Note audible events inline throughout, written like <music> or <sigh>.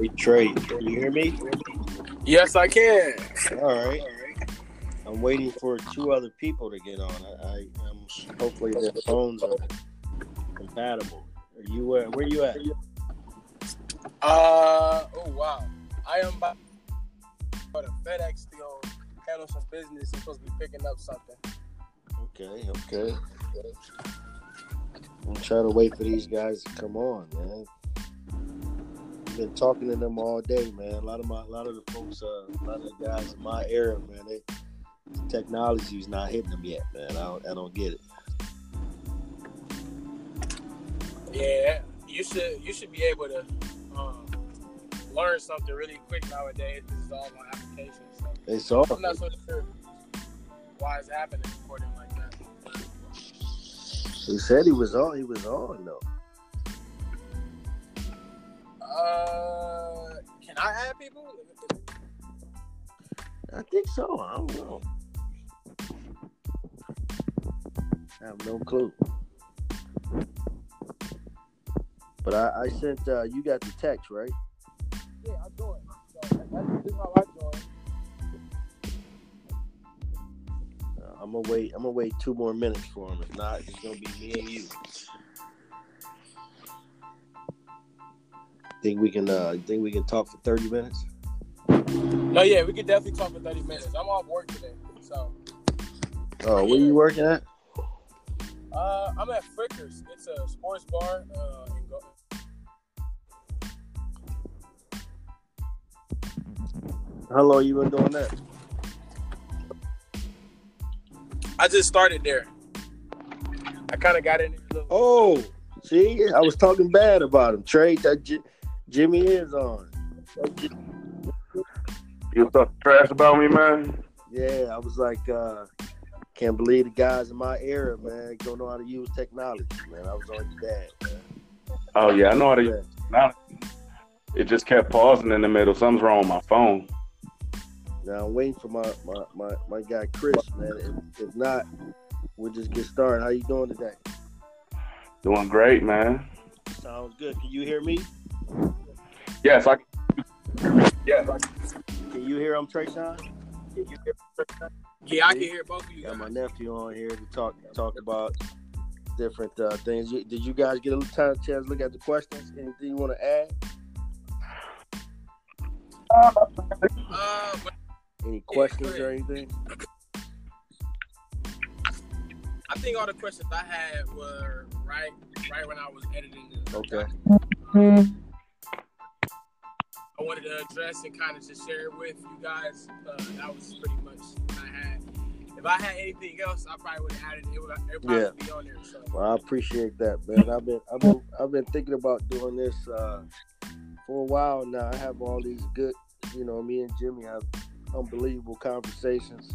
Hey Trey, can you hear me? Yes, I can. All right. I'm waiting for two other people to get on. I, am hopefully their phones are compatible. Are you where? Where you at? Uh oh wow. I am by the FedEx deal handle some business. I'm supposed to be picking up something. Okay, okay. I'm trying to wait for these guys to come on, man. Been talking to them all day, man. A lot of my, a lot of the folks, uh, a lot of the guys in my era, man. They, the technology's not hitting them yet, man. I don't, I don't get it. Yeah, you should you should be able to um, learn something really quick nowadays. This is all on applications. So It's all. I'm not so sure why it's happening according like that. He said he was on. He was on though. Uh, can I add people? I think so. I don't know. I have no clue. But I, I sent uh, you got the text, right? Yeah, I joined. So that- that's how I joined. Uh, I'm gonna wait. I'm gonna wait two more minutes for him. If not, it's gonna be me and you. Think we can? Uh, think we can talk for thirty minutes? No, yeah, we could definitely talk for 30 minutes. I'm off work today, so Oh, where you working at? uh, I'm at Frickers. It's a sports bar. Uh, in Go- How long you been doing that? I just started there. I kind of got in. a little- Oh, see, I was talking bad about him. Trey, that J- Jimmy is on. You talk trash about me, man. Yeah, I was like, uh, can't believe the guys in my era, man, don't know how to use technology, man. I was on your dad, man. Oh yeah, I know how to. Yeah. Now, it just kept pausing in the middle. Something's wrong with my phone. Now I'm waiting for my my, my, my guy Chris, man. If, if not, we'll just get started. How you doing today? Doing great, man. Sounds good. Can you hear me? Yes, I. Yes, I, Can you hear him, Trayshawn? Can you hear Yeah, I can hear both of you Got my nephew on here to talk talk about different uh, things. You- Did you guys get a little time chance to look at the questions? Anything you want to add? Uh, Any questions go or anything? I think all the questions I had were right, right when I was editing. The Okay. I wanted to address and kind of just share it with you guys. Uh, that was pretty much what I had. If I had anything else, I probably would have added it. It would, it would probably Yeah. be on there. So Well, I appreciate that, man. I've been I've been I've been thinking about doing this uh, for a while now. I have all these good, you know, me and Jimmy have unbelievable conversations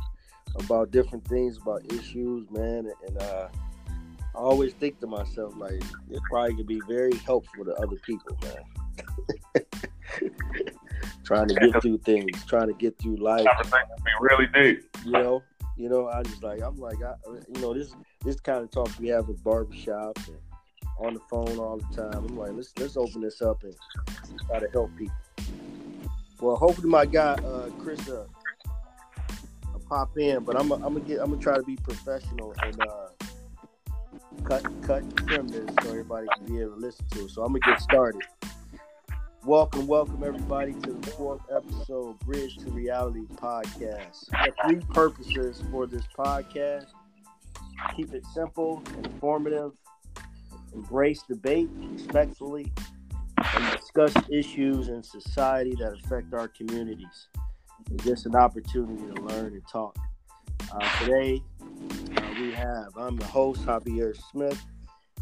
about different things, about issues, man. And uh, I always think to myself, like, it probably could be very helpful to other people, man. <laughs> trying to get through things, trying to get through life, be really deep. you know. You know, I just like I'm like I, you know, this this kind of talk we have at barbershop and on the phone all the time. I'm like, let's let's open this up and try to help people. Well, hopefully my guy uh, Chris uh, will pop in, but I'm i I'm gonna get I'm gonna try to be professional and uh, cut cut trim this so everybody can be able to listen to it. So I'm gonna get started. Welcome, welcome everybody to the fourth episode of Bridge to Reality podcast. The three purposes for this podcast keep it simple, informative, embrace debate respectfully, and discuss issues in society that affect our communities. It's just an opportunity to learn and talk. Uh, today, uh, we have, I'm the host, Javier Smith.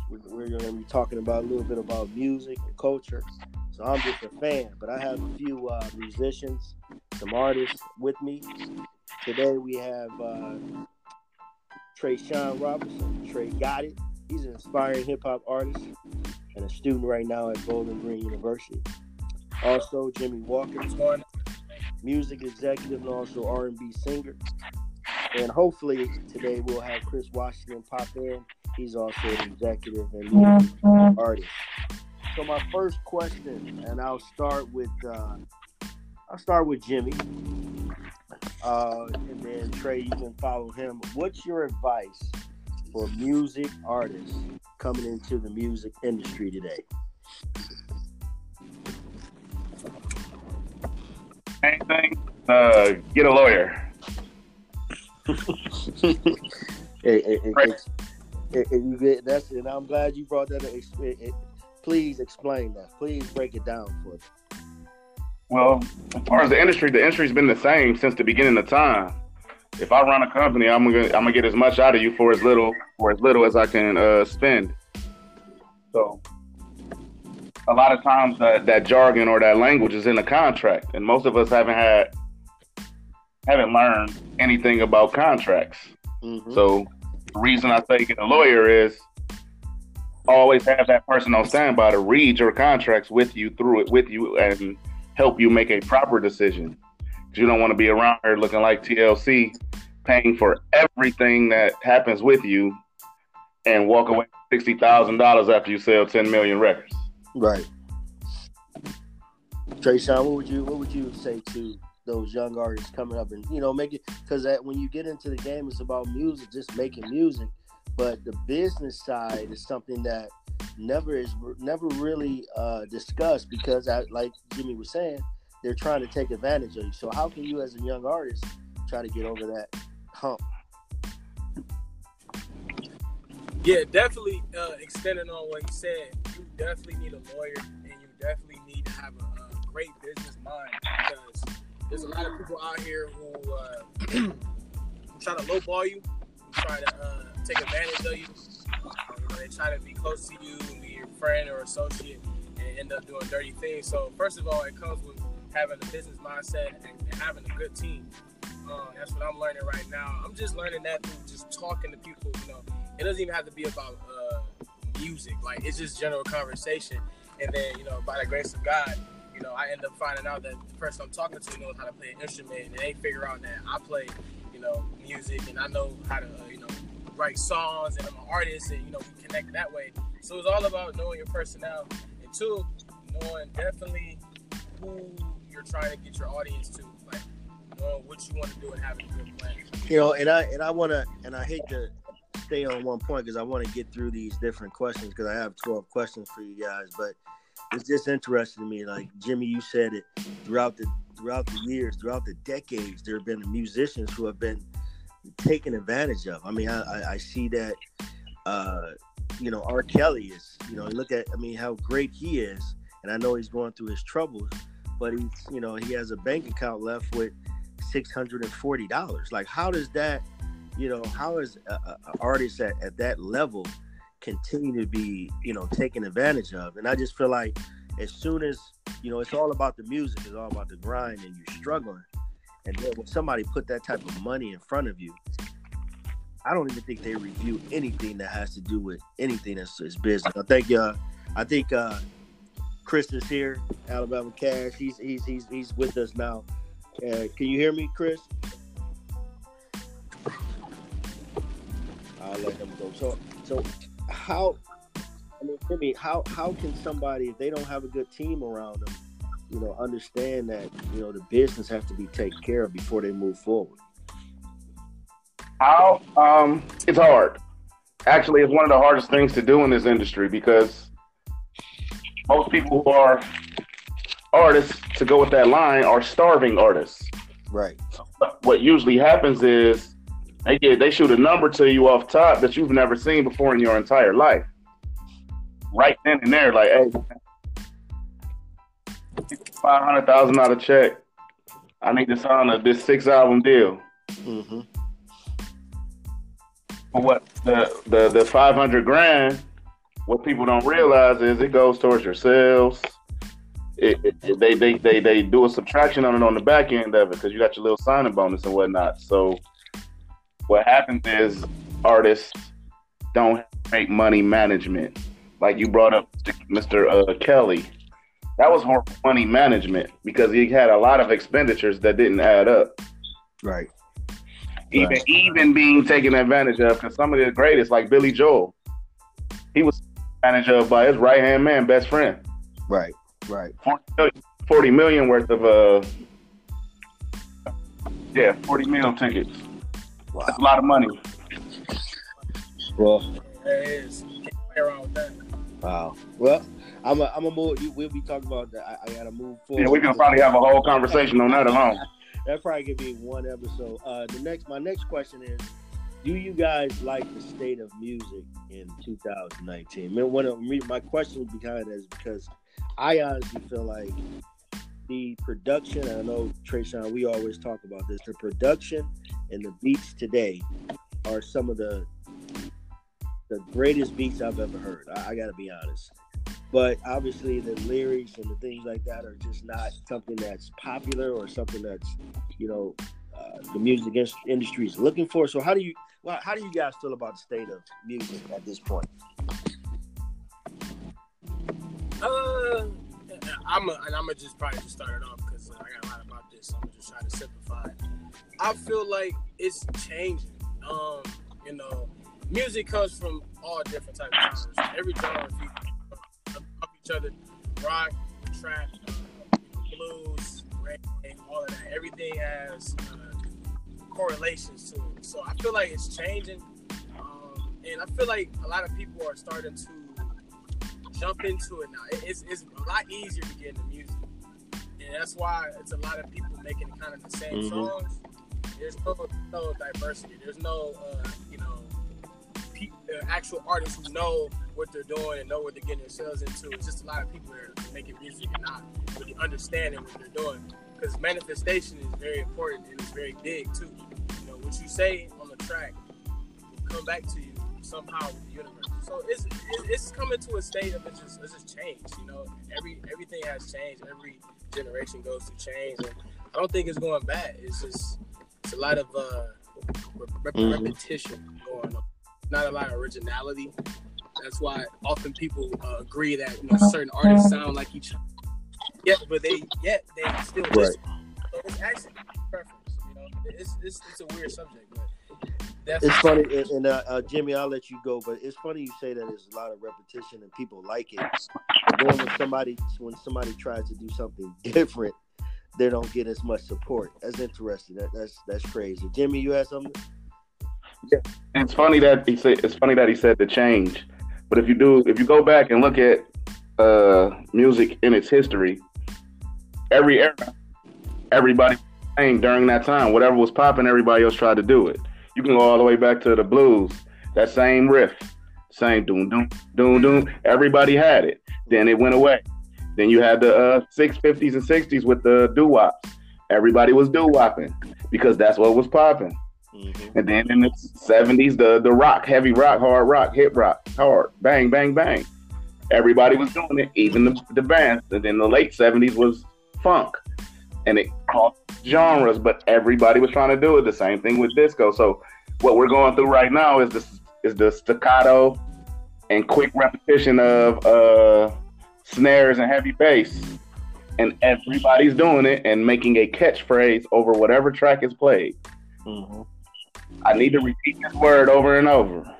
We- We're going to be talking about a little bit about music and culture. So I'm just a fan, but I have a few uh, musicians, some artists with me. Today we have uh, Trey Sean Robinson. Trey got it. He's an inspiring hip hop artist and a student right now at Bowling Green University. Also, Jimmy Walker, music executive and also R&B singer. And hopefully today we'll have Chris Washington pop in. He's also an executive and artist. So my first question, and I'll start with uh, I'll start with Jimmy, uh, and then Trey. You can follow him. What's your advice for music artists coming into the music industry today? Same thing. Uh, get a lawyer. it, it, it, it, you get that's and I'm glad you brought that. Up. Please explain that. Please break it down for me. Well, as far as the industry, the industry's been the same since the beginning of time. If I run a company, I'm gonna I'm gonna get as much out of you for as little for as little as I can uh, spend. So a lot of times that, that jargon or that language is in the contract, and most of us haven't had haven't learned anything about contracts. Mm-hmm. So the reason I say get a lawyer is always have that person on standby to read your contracts with you through it with you and help you make a proper decision. Because you don't want to be around here looking like TLC, paying for everything that happens with you, and walk away sixty thousand dollars after you sell ten million records. Right. Trey Sean, what would you what would you say to those young artists coming up and you know make it because that when you get into the game it's about music just making music but the business side is something that never is never really uh, discussed because I, like jimmy was saying they're trying to take advantage of you. So how can you as a young artist try to get over that hump? Yeah definitely uh, extending on what he said you definitely need a lawyer and you definitely need to have a, a great business mind because there's a lot of people out here who, uh, <clears throat> try to lowball you, try to uh, take advantage of you. Um, they try to be close to you and be your friend or associate and end up doing dirty things. So first of all, it comes with having a business mindset and, having a good team. Um, that's what I'm learning right now. I'm just learning that through just talking to people. You know, it doesn't even have to be about uh, music. Like it's just general conversation. And then, you know, by the grace of God, you know, I end up finding out that the person I'm talking to knows how to play an instrument, and they figure out that I play, you know, music, and I know how to, uh, you know, write songs, and I'm an artist, and you know, we connect that way. So it's all about knowing your personnel, and two, knowing definitely who you're trying to get your audience to, like knowing what you want to do and having a good plan. You know, and I and I want to, and I hate to stay on one point because I want to get through these different questions because I have 12 questions for you guys, but it's just interesting to me. Like Jimmy, you said it throughout the throughout the years, throughout the decades, there have been musicians who have been taken advantage of. I mean, I, I, see that. Uh, you know, R. Kelly is. You know, look at. I mean, how great he is, and I know he's going through his troubles, but he's. You know, he has a bank account left with six hundred and forty dollars. Like, how does that? You know, how is an artist at, at that level? continue to be, you know, taken advantage of. And I just feel like as soon as, you know, it's all about the music, it's all about the grind and you're struggling. And then when somebody put that type of money in front of you, I don't even think they review anything that has to do with anything that's, that's business. I think uh I think uh Chris is here, Alabama Cash. He's he's he's he's with us now. Uh, can you hear me, Chris? I'll let him go. So so how I mean, Jimmy, how how can somebody if they don't have a good team around them, you know, understand that you know the business has to be taken care of before they move forward? How? Um, it's hard. Actually, it's one of the hardest things to do in this industry because most people who are artists, to go with that line, are starving artists. Right. What usually happens is they get they shoot a number to you off top that you've never seen before in your entire life. Right then and there, like, hey, five hundred thousand dollar check. I need to sign a, this six album deal. Mm-hmm. But what the the the five hundred grand? What people don't realize is it goes towards your sales. It, it, they, they they they do a subtraction on it on the back end of it because you got your little signing bonus and whatnot. So what happens is artists don't make money management. Like you brought up Mr. Uh, Kelly. That was horrible money management because he had a lot of expenditures that didn't add up. Right. Even right. even being taken advantage of because some of the greatest, like Billy Joel, he was managed of by his right hand man, best friend. Right, right. 40 million, 40 million worth of uh yeah, 40 million tickets. Wow. That's a lot of money. Well, There is. Can't play around with that. wow. Well, I'm a, I'm a move. We'll be talking about that. I, I gotta move forward. Yeah, we can probably have a whole conversation on that alone. <laughs> That probably could be one episode. Uh, the next, my next question is: Do you guys like the state of music in 2019? I mean, one of my question behind that is because I honestly feel like the production. I know Trayshawn, we always talk about this. The production and the beats today are some of the the greatest beats I've ever heard. I, I got to be honest. But obviously, the lyrics and the things like that are just not something that's popular or something that's, you know, uh, the music in- industry is looking for. So, how do you, well, how do you guys feel about the state of music at this point? Uh, I'm a, and I'm gonna just probably just start it off because I got a lot about this. So I'm just try to simplify. I feel like it's changing. Um, you know, music comes from all different types of genres. Every genre each other. Rock, trap, blues, reggae, all of that. Everything has uh, correlations to it. So I feel like it's changing, um, and I feel like a lot of people are starting to jump into it now. It's, it's a lot easier to get into music. And that's why it's a lot of people making kind of the same Mhm. songs. There's no, no diversity. There's no, uh, you know, pe- actual artists who know what they're doing and know what they're getting themselves into. It's just a lot of people that are making music and not really understanding what they're doing. Because manifestation is very important and it's very big too. You know, what you say on the track will come back to you somehow with the universe. So it's it's coming to a state of it's just it's just change. You know, every everything has changed. Every generation goes through change, and I don't think it's going back. It's just it's a lot of uh, Mhm. repetition going on. Not a lot of originality. That's why often people uh, agree that you know, certain artists sound like each other. Yet, but they yet they still Right. So it's actually preference. You know, it's it's, it's a weird subject, but that's It's funny, and, and uh, uh, Jimmy, I'll let you go, but it's funny you say that there's a lot of repetition and people like it. But then when somebody when somebody tries to do something <laughs> different, they don't get as much support. That's interesting. That, that's that's crazy. Jimmy, you had something? It's funny that he said it's funny that he said the change. But if you do if you go back and look at uh music in its history, every era, everybody saying during that time, whatever was popping, everybody else tried to do it. You can go all the way back to the blues, that same riff, same doom doom doom doom. Everybody had it. Then it went away. Then you had the uh, 650s and 60s with the doo wops. Everybody was doo wopping because that's what was popping. Mm-hmm. And then in the seventies, the the rock, heavy rock, hard rock, hip rock, hard, bang, bang, bang. Everybody was doing it, even the, the bands. And then the late seventies was funk, and it crossed genres, but everybody was trying to do it. The same thing with disco. So what we're going through right now is this is the staccato and quick repetition of uh, snares and heavy bass, and everybody's doing it and making a catchphrase over whatever track is played. Mm-hmm. I need to repeat this word over and over.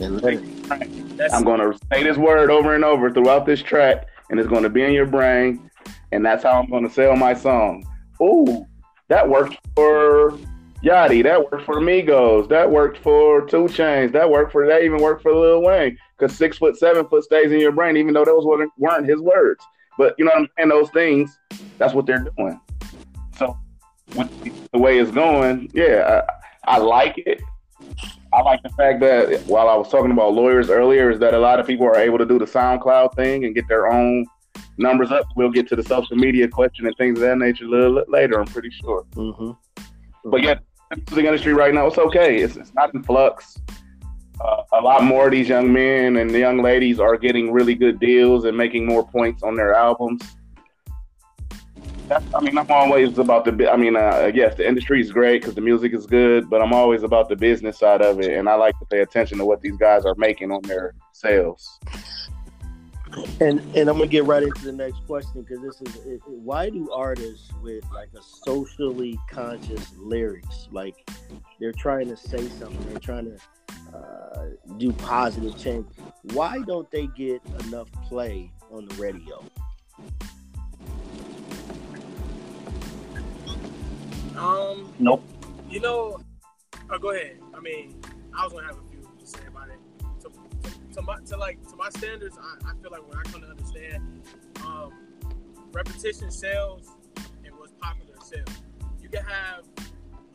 And let it- that's I'm going to say this word over and over throughout this track, and it's going to be in your brain, and that's how I'm going to sell my song. Ooh, that worked for Yachty. That worked for Migos. That worked for 2 Chainz. That worked for that even worked for Lil Wayne. Because six foot, seven foot stays in your brain, even though those weren't, weren't his words. But you know what I'm saying? Those things, that's what they're doing. The way it's going, yeah, I, I like it. I like the fact that while I was talking about lawyers earlier, is that a lot of people are able to do the SoundCloud thing and get their own numbers up. We'll get to the social media question and things of that nature a little later. I'm pretty sure. Mm-hmm. But yeah, the music industry right now, it's okay. It's, it's not in flux. Uh, a lot more of these young men and the young ladies are getting really good deals and making more points on their albums. I mean, I'm always about the. I mean, uh, yes, the industry is great because the music is good, but I'm always about the business side of it, and I like to pay attention to what these guys are making on their sales. And and I'm gonna get right into the next question because this is it- why do artists with like a socially conscious lyrics like they're trying to say something they're trying to uh, do positive change. Why don't they get enough play on the radio? Um. Nope. You know, oh, go ahead. I mean, I was gonna have a few to say about it. To, to, to my to like to my standards, I, I feel like when I come to understand, um, repetition sells and what's popular sells. You can have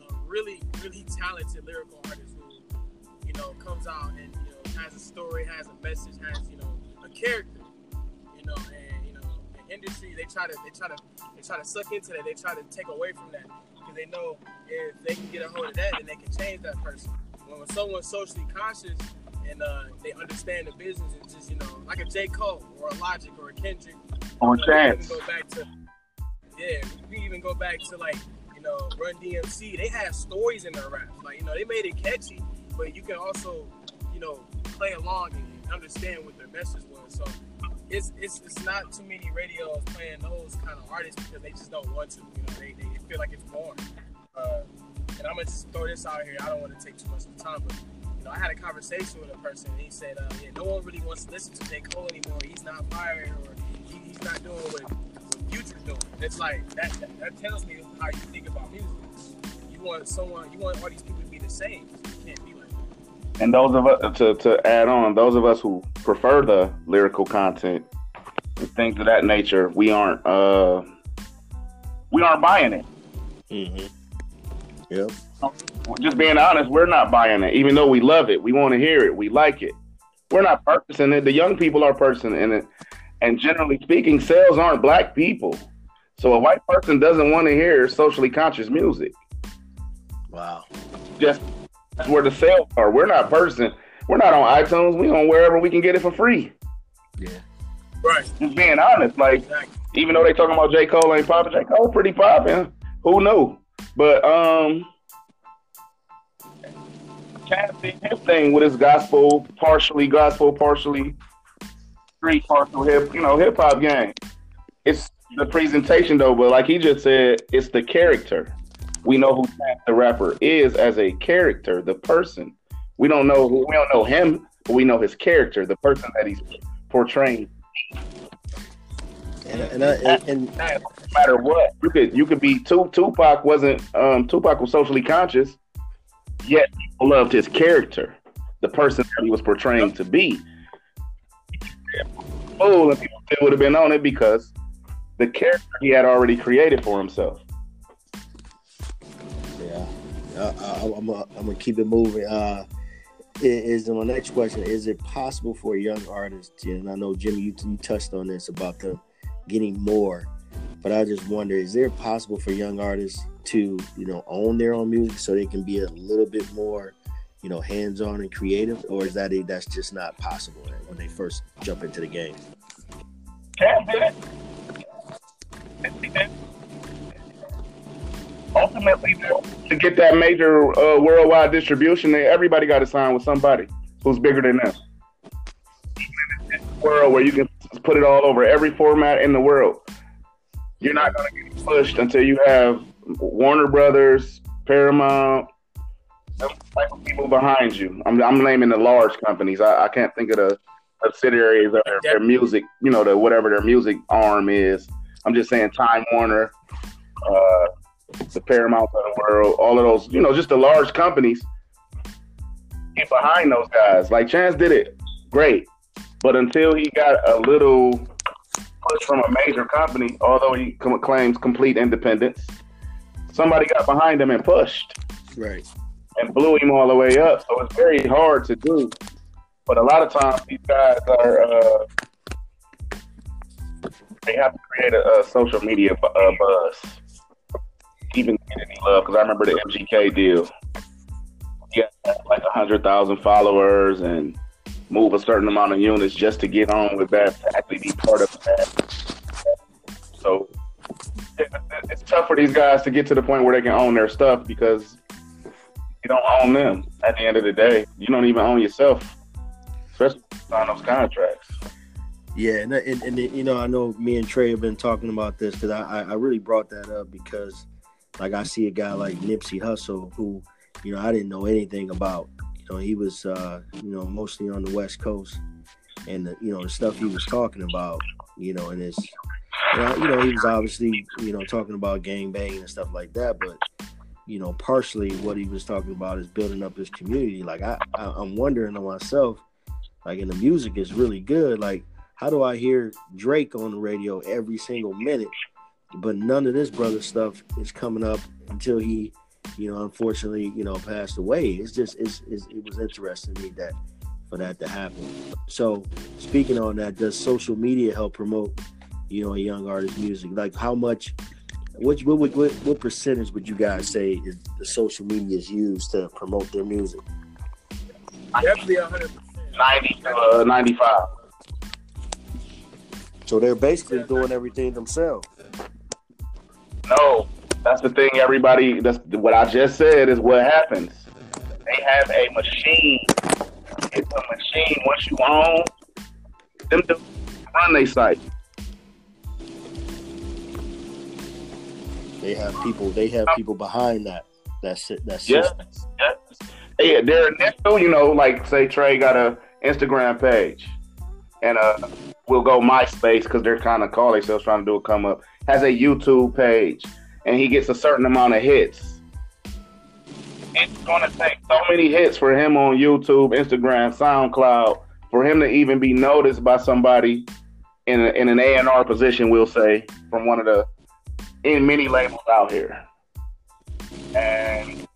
a really really talented lyrical artist who, you know, comes out and you know has a story, has a message, has you know a character, you know, and you know, the industry they try to they try to they try to suck into that. They try to take away from that because they know if they can get a hold of that, then they can change that person. When someone's socially conscious and uh, they understand the business, it's just you know like a J Cole or a Logic or a Kendrick. Or you know, we Chance. can go back to yeah, we can even go back to like you know Run DMC. They have stories in their raps, like you know they made it catchy, but you can also you know play along and understand what their message was. So it's it's, it's not too many radios playing those kind of artists because they just don't want to. You know, they, they feel like it's boring. Uh, and I'm gonna just throw this out here. I don't want to take too much of the time, but you know, I had a conversation with a person, and he said, uh, "Yeah, no one really wants to listen to J. Cole anymore. He's not fired, or he, he's not doing what, what Future's doing." It's like that, that. That tells me how you think about music. You want someone, you want all these people to be the same. And those of us to, to add on, those of us who prefer the lyrical content and things of that nature, we aren't uh we aren't buying it. Mm-hmm. Yep. Just being honest, we're not buying it, even though we love it. We want to hear it. We like it. We're not purchasing it. The young people are purchasing it. And generally speaking, sales aren't black people. So a white person doesn't want to hear socially conscious music. Wow. Just where the sales are. We're not purchasing. We're not on iTunes. We on wherever we can get it for free. Yeah. Right. Just being honest, like Exactly. even though they talking about J. Cole ain't popping, J. Cole pretty popping. Who knew? But um Chance did his thing with his gospel, partially gospel, partially street, partial hip, you know, hip hop game. It's the presentation though, but like he just said, it's the character. We know who Chance the rapper is as a character, the person. We don't know who we don't know him, but we know his character, the person that he's portraying And and, I, and, and no matter what. You could you could be Tu- Tupac wasn't um Tupac was socially conscious, yet people loved his character, the person that he was portraying to be. Oh, and people would have been on it because the character he had already created for himself. Uh, I, I'm gonna keep it moving. Uh, is my next question? Is it possible for a young artist? And I know Jimmy, you, you touched on this about them getting more, but I just wonder: is there possible for young artists to you know own their own music so they can be a little bit more you know hands on and creative, or is that that's just not possible when they first jump into the game? Cam did it. Ultimately, to get that major uh, worldwide distribution, they, everybody got to sign with somebody who's bigger than them. World where you can put it all over every format in the world, you're not going to get pushed until you have Warner Brothers, Paramount, type of people behind you. I'm, I'm naming the large companies. I, I can't think of the subsidiaries of their, their music, you know, the whatever their music arm is. I'm just saying Time Warner, uh, the Paramount of the world, all of those, you know, just the large companies get behind those guys. Like Chance did it great, but until he got a little push from a major company, although he claims complete independence, somebody got behind him and pushed Right. and blew him all the way up. So it's very hard to do. But a lot of times these guys are uh, they have to create a, a social media bu- uh, buzz, even get any love. Because I remember the MGK deal. Yeah, like a hundred thousand followers and move a certain amount of units just to get on with that, to actually be part of that. So it's tough for these guys to get to the point where they can own their stuff because you don't own them at the end of the day. You don't even own yourself, especially on those contracts. Yeah, and, and, and you know, I know me and Trey have been talking about this because I I really brought that up because, like, I see a guy like Nipsey Hussle who, you know, I didn't know anything about, you know, he was uh, you know mostly on the West Coast, and the, you know the stuff he was talking about, you know, and his, you know, you know, he was obviously you know talking about gang banging and stuff like that, but you know, partially what he was talking about is building up his community. Like I, I I'm wondering to myself, like, and the music is really good. Like, how do I hear Drake on the radio every single minute, but none of this brother stuff is coming up until he you know, unfortunately, you know, passed away. It's just, it's, it's, it was interesting to me that for that to happen. So, speaking on that, does social media help promote, you know, a young artist's music? Like, how much, what, what, what, what percentage would you guys say is the social media is used to promote their music? Definitely 100%. 90 uh, 95. So they're basically doing everything themselves. No, that's the thing. Everybody, that's what I just said is what happens. They have a machine. It's a machine. Once you own them, to run they site. They have people. They have people behind that. That's it. That's yeah. yeah. Hey, they're initial. You know, like say Trey got a Instagram page, and uh, we'll go MySpace because they're kind of call themselves trying to do a come up. Has a YouTube page and he gets a certain amount of hits. It's going to take so many hits for him on YouTube, Instagram, SoundCloud, for him to even be noticed by somebody in, a, in an A&R position, we'll say, from one of the in many labels out here. And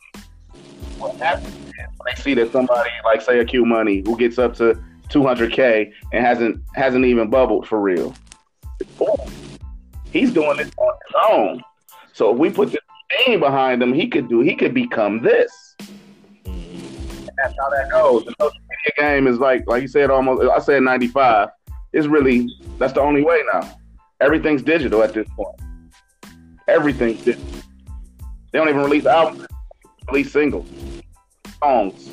what happens is they see that somebody like say a Q Money who gets up to 200k and hasn't hasn't even bubbled for real. He's doing this on his own. So if we put the name behind him, he could do. He could become this. And that's how that goes. The social media game is like, like you said, almost. I said ninety five. It's really that's the only way now. Everything's digital at this point. Everything's digital. They don't even release albums, release singles, songs.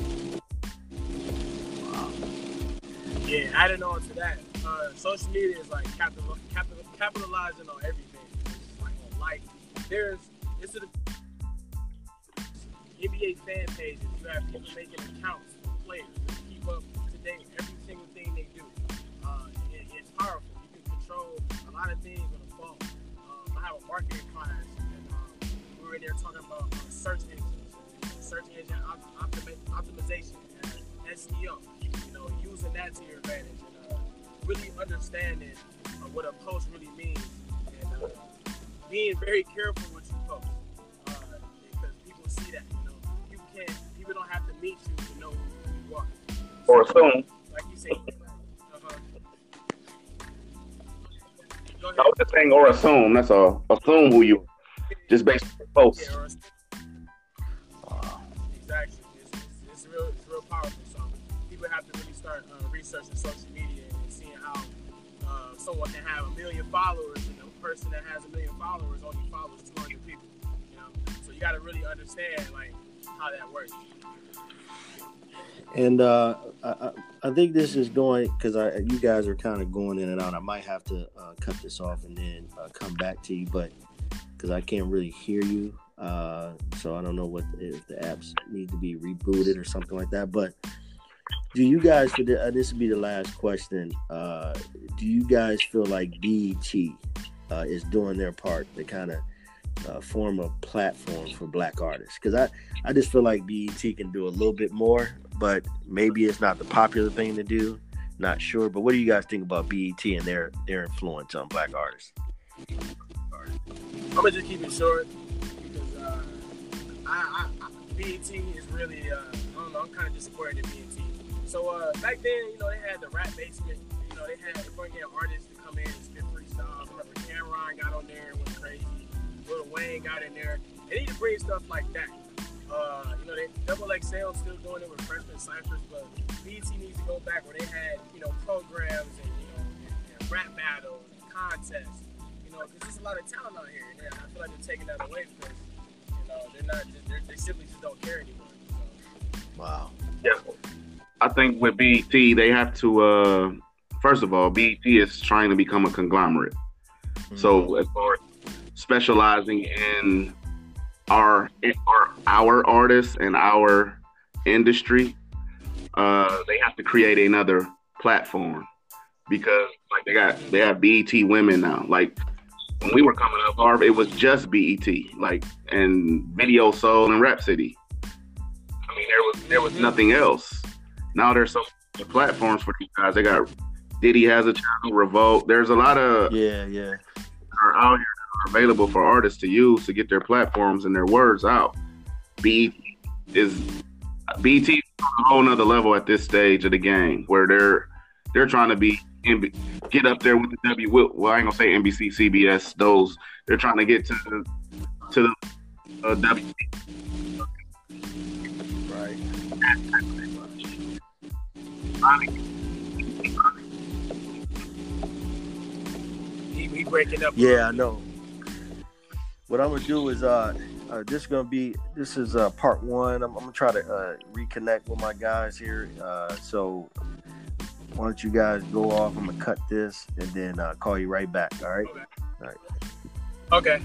Yeah, adding on to that, uh, social media is like capital, capital, capitalizing on everything Like life. there's it's an NBA fan pages. You have people making accounts for players to keep up to date every single thing they do. Uh, it, it's powerful. You can control a lot of things on the phone. Um, I have a marketing class, and um, we were in there talking about uh, search engines, search engine op- optimization, and SEO. You know, using that to your advantage, and uh, really understanding uh, what a post really means and being very careful what you post uh, because people see that. You know, you can't. People don't have to meet you to know who you are. Or assume. Like you say. Uh-huh. I was just saying, or assume. That's all. Assume who you. Just based on post. Yeah, researching social media and seeing how uh, someone can have a million followers person that has a million followers only follows 200 people. You know, so you got to really understand like how that works. And uh, I, I think this is going because I you guys are kind of going in and out. I might have to uh, cut this off and then uh, come back to you, but because I can't really hear you, uh, so I don't know what if the apps need to be rebooted or something like that. But do you guys for the, uh, this would be the last question? Uh, do you guys feel like BET uh, is doing their part to kind of uh, form a platform for black artists because I, I just feel like BET can do a little bit more, but maybe it's not the popular thing to do. Not sure, but what do you guys think about BET and their their influence on black artists? I'm gonna just keep it short because uh, I, I, I, BET is really uh, I don't know I'm kind of disappointed in BET. So uh, back then, you know, they had the rap basement. You know, they had bring in artists to come in and spit freestyles. I remember Cam'ron got on there and went crazy. Lil Wayne got in there. They need to bring stuff like that. Uh, you know, they double XL still doing it with freshman ciphers, but BET needs to go back where they had, you know, programs and you know, and, and rap battles and contests. You know, because there's a lot of talent out here, and I feel like they're taking that away because you know they're not, just, they're, they simply just don't care anymore. So. Wow. Yeah. I think with BET, they have to. Uh, first of all, BET is trying to become a conglomerate. Mm-hmm. So as far as specializing in our our our artists and our industry, uh, they have to create another platform because like they got they have BET women now. Like when we were coming up, it was just BET, like and Video Soul and Rap City. I mean, there was there was nothing else. Now there's so many platforms for these guys. They got Diddy has a channel, Revolt. There's a lot of Yeah, yeah. are out here that are available for artists to use to get their platforms and their words out. BET is BET is on a whole nother level at this stage of the game where they're they're trying to be get up there with the W. Well, I ain't gonna say NBC, CBS. Those they're trying to get to the to the uh, W. Right. <laughs> He, he breaking up. Yeah, I know. What I'm gonna do is uh, uh this is gonna be this is uh part one. I'm, I'm gonna try to uh reconnect with my guys here. Uh, so why don't you guys go off? I'm gonna cut this and then uh, call you right back. All right. Okay.